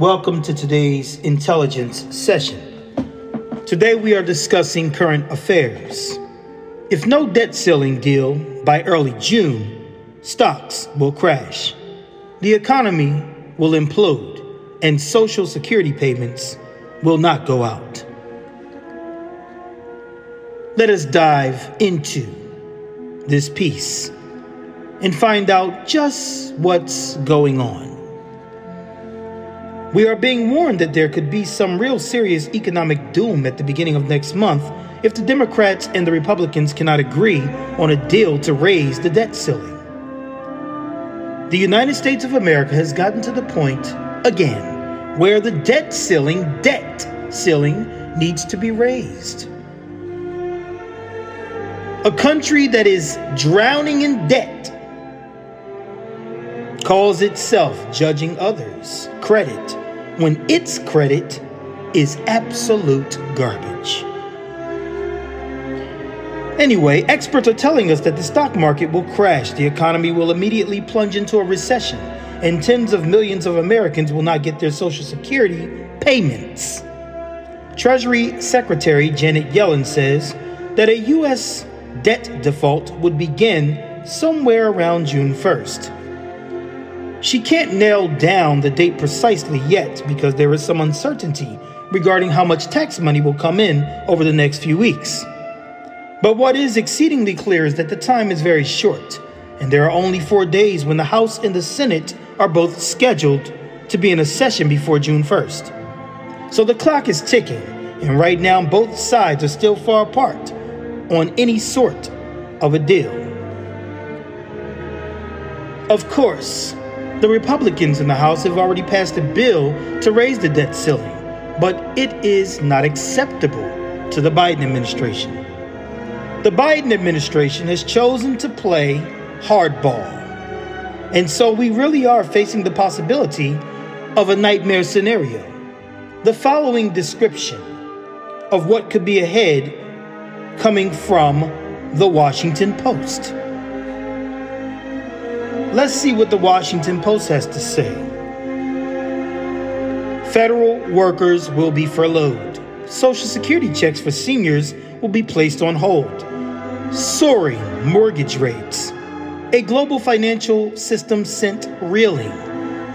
Welcome to today's intelligence session. Today we are discussing current affairs. If no debt ceiling deal by early June, stocks will crash. The economy will implode and social security payments will not go out. Let us dive into this piece and find out just what's going on. We are being warned that there could be some real serious economic doom at the beginning of next month if the Democrats and the Republicans cannot agree on a deal to raise the debt ceiling. The United States of America has gotten to the point, again, where the debt ceiling, debt ceiling, needs to be raised. A country that is drowning in debt calls itself judging others credit when its credit is absolute garbage. Anyway, experts are telling us that the stock market will crash, the economy will immediately plunge into a recession, and tens of millions of Americans will not get their Social Security payments. Treasury Secretary Janet Yellen says that a U.S. debt default would begin somewhere around June 1st. She can't nail down the date precisely yet because there is some uncertainty regarding how much tax money will come in over the next few weeks. But what is exceedingly clear is that the time is very short, and there are only four days when the House and the Senate are both scheduled to be in a session before June 1st. So the clock is ticking, and right now both sides are still far apart on any sort of a deal. Of course, the Republicans in the House have already passed a bill to raise the debt ceiling, but it is not acceptable to the Biden administration. The Biden administration has chosen to play hardball. And so we really are facing the possibility of a nightmare scenario. The following description of what could be ahead coming from the Washington Post. Let's see what the Washington Post has to say. Federal workers will be furloughed. Social Security checks for seniors will be placed on hold. Soaring mortgage rates. A global financial system sent reeling.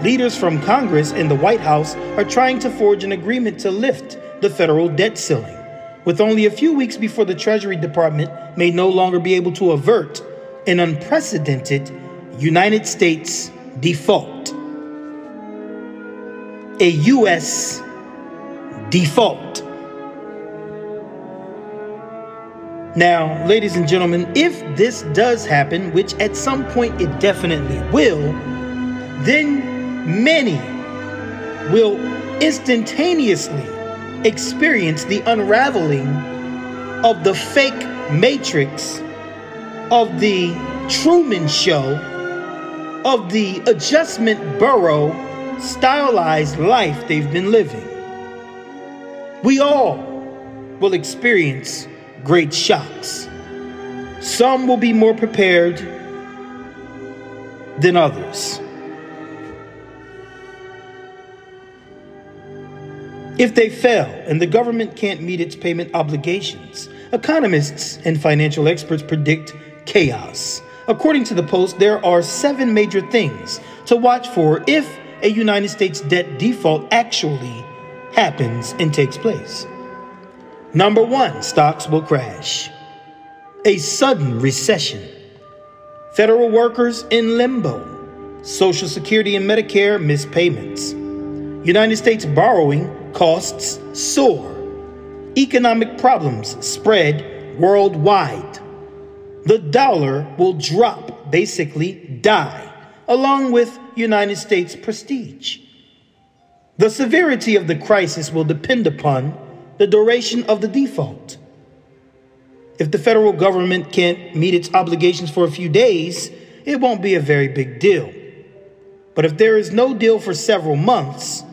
Leaders from Congress and the White House are trying to forge an agreement to lift the federal debt ceiling. With only a few weeks before the Treasury Department may no longer be able to avert an unprecedented United States default. A U.S. default. Now, ladies and gentlemen, if this does happen, which at some point it definitely will, then many will instantaneously experience the unraveling of the fake matrix of the Truman Show of the adjustment borough stylized life they've been living. We all will experience great shocks. Some will be more prepared than others. If they fail and the government can't meet its payment obligations, economists and financial experts predict chaos According to the Post, there are seven major things to watch for if a United States debt default actually happens and takes place. Number one, stocks will crash. A sudden recession. Federal workers in limbo. Social Security and Medicare miss payments. United States borrowing costs soar. Economic problems spread worldwide the dollar will drop, basically die, along with United States prestige. The severity of the crisis will depend upon the duration of the default. If the federal government can't meet its obligations for a few days, it won't be a very big deal. But if there is no deal for several months,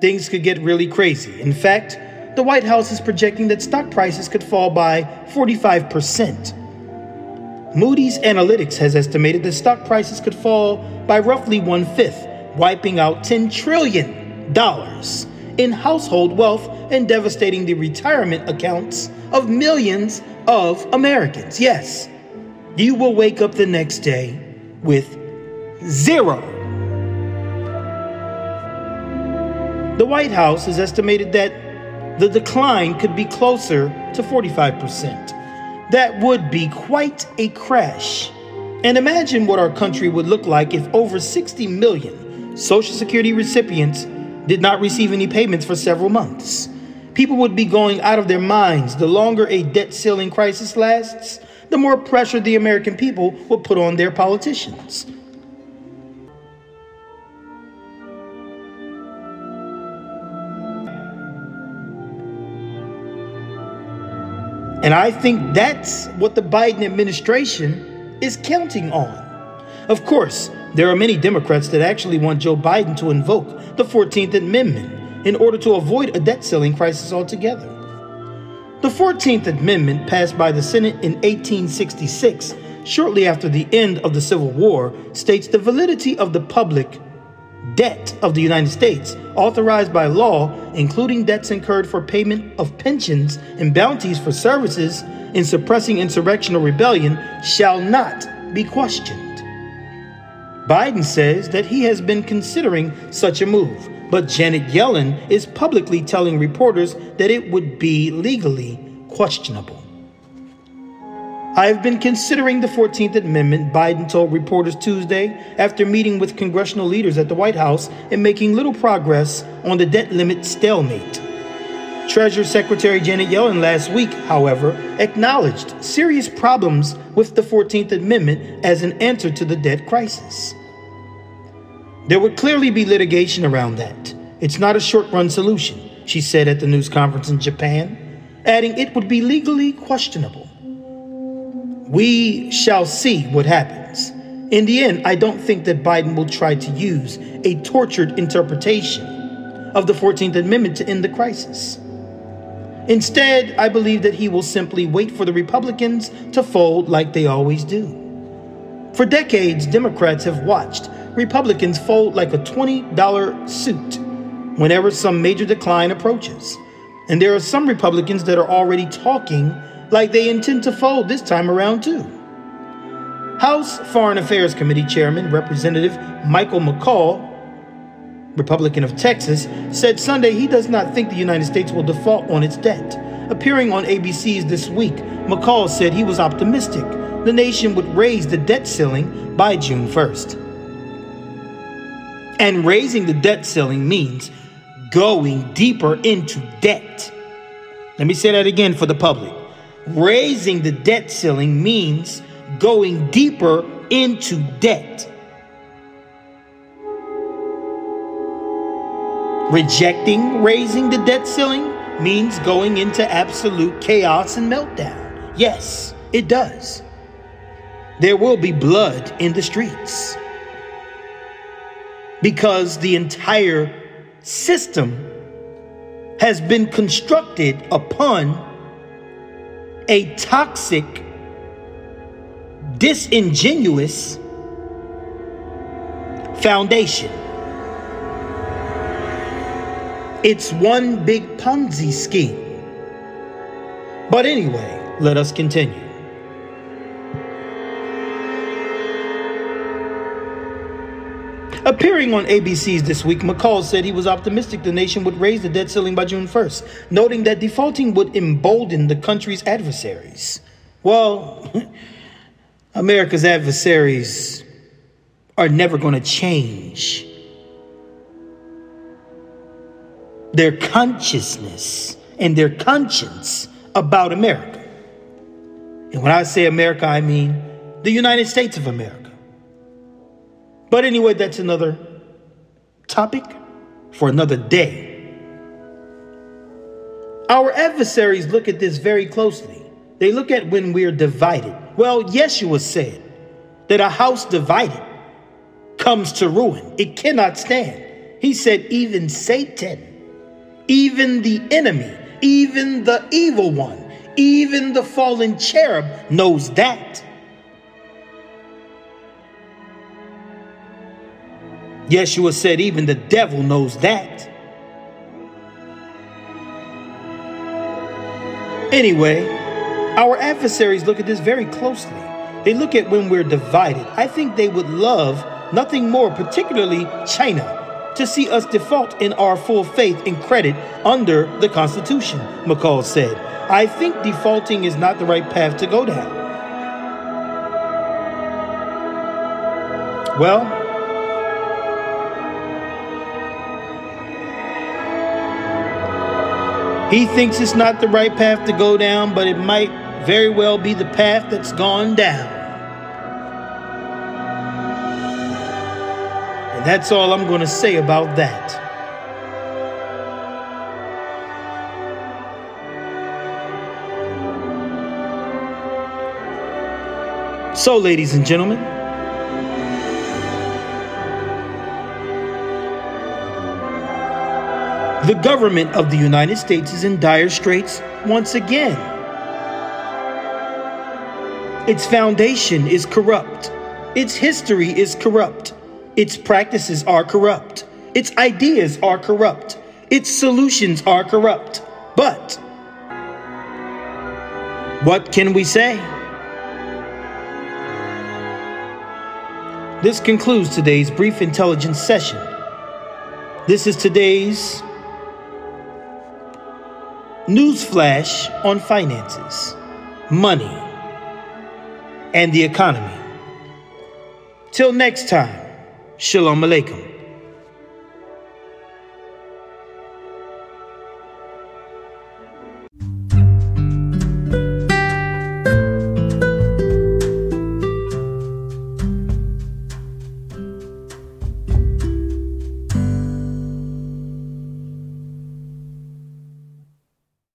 things could get really crazy. In fact, the White House is projecting that stock prices could fall by 45%. Moody's Analytics has estimated that stock prices could fall by roughly one fifth, wiping out $10 trillion in household wealth and devastating the retirement accounts of millions of Americans. Yes, you will wake up the next day with zero. The White House has estimated that the decline could be closer to 45%. That would be quite a crash. And imagine what our country would look like if over 60 million Social Security recipients did not receive any payments for several months. People would be going out of their minds. The longer a debt ceiling crisis lasts, the more pressure the American people will put on their politicians. And I think that's what the Biden administration is counting on. Of course, there are many Democrats that actually want Joe Biden to invoke the 14th Amendment in order to avoid a debt ceiling crisis altogether. The 14th Amendment, passed by the Senate in 1866, shortly after the end of the Civil War, states the validity of the public debt of the United States, authorized by law, including debts incurred for payment of pensions and bounties for services in suppressing insurrection or rebellion, shall not be questioned. Biden says that he has been considering such a move, but Janet Yellen is publicly telling reporters that it would be legally questionable. I have been considering the 14th Amendment, Biden told reporters Tuesday after meeting with congressional leaders at the White House and making little progress on the debt limit stalemate. Treasury Secretary Janet Yellen last week, however, acknowledged serious problems with the 14th Amendment as an answer to the debt crisis. There would clearly be litigation around that. It's not a short run solution, she said at the news conference in Japan, adding it would be legally questionable. We shall see what happens. In the end, I don't think that Biden will try to use a tortured interpretation of the 14th Amendment to end the crisis. Instead, I believe that he will simply wait for the Republicans to fold like they always do. For decades, Democrats have watched Republicans fold like a $20 suit whenever some major decline approaches. And there are some Republicans that are already talking like they intend to fold this time around, too. House Foreign Affairs Committee Chairman Representative Michael McCaul, Republican of Texas, said Sunday he does not think the United States will default on its debt. Appearing on ABC's This Week, McCaul said he was optimistic the nation would raise the debt ceiling by June 1st. And raising the debt ceiling means going deeper into debt. Let me say that again for the public. Raising the debt ceiling means going deeper into debt. Rejecting raising the debt ceiling means going into absolute chaos and meltdown. Yes, it does. There will be blood in the streets because the entire system has been constructed upon a toxic, disingenuous foundation. It's one big Ponzi scheme. But anyway, let us continue. Appearing on ABC's This Week, McCaul said he was optimistic the nation would raise the debt ceiling by June 1st, noting that defaulting would embolden the country's adversaries. Well, America's adversaries are never going to change their consciousness and their conscience about America. And when I say America, I mean the United States of America. But anyway, that's another topic for another day. Our adversaries look at this very closely. They look at when we're divided. Well, Yeshua said that a house divided comes to ruin, it cannot stand. He said, even Satan, even the enemy, even the evil one, even the fallen cherub knows that. Yeshua said, even the devil knows that. Anyway, our adversaries look at this very closely. They look at when we're divided. I think they would love nothing more, particularly China, to see us default in our full faith and credit under the Constitution, McCaul said. I think defaulting is not the right path to go down. Well, he thinks it's not the right path to go down, but it might very well be the path that's gone down. And that's all I'm going to say about that. So, ladies and gentlemen, the government of the United States is in dire straits once again. Its foundation is corrupt. Its history is corrupt. Its practices are corrupt. Its ideas are corrupt. Its solutions are corrupt. But what can we say? This concludes today's brief intelligence session. This is today's news flash on finances, money, and the economy. Till next time. Shalom Aleichem.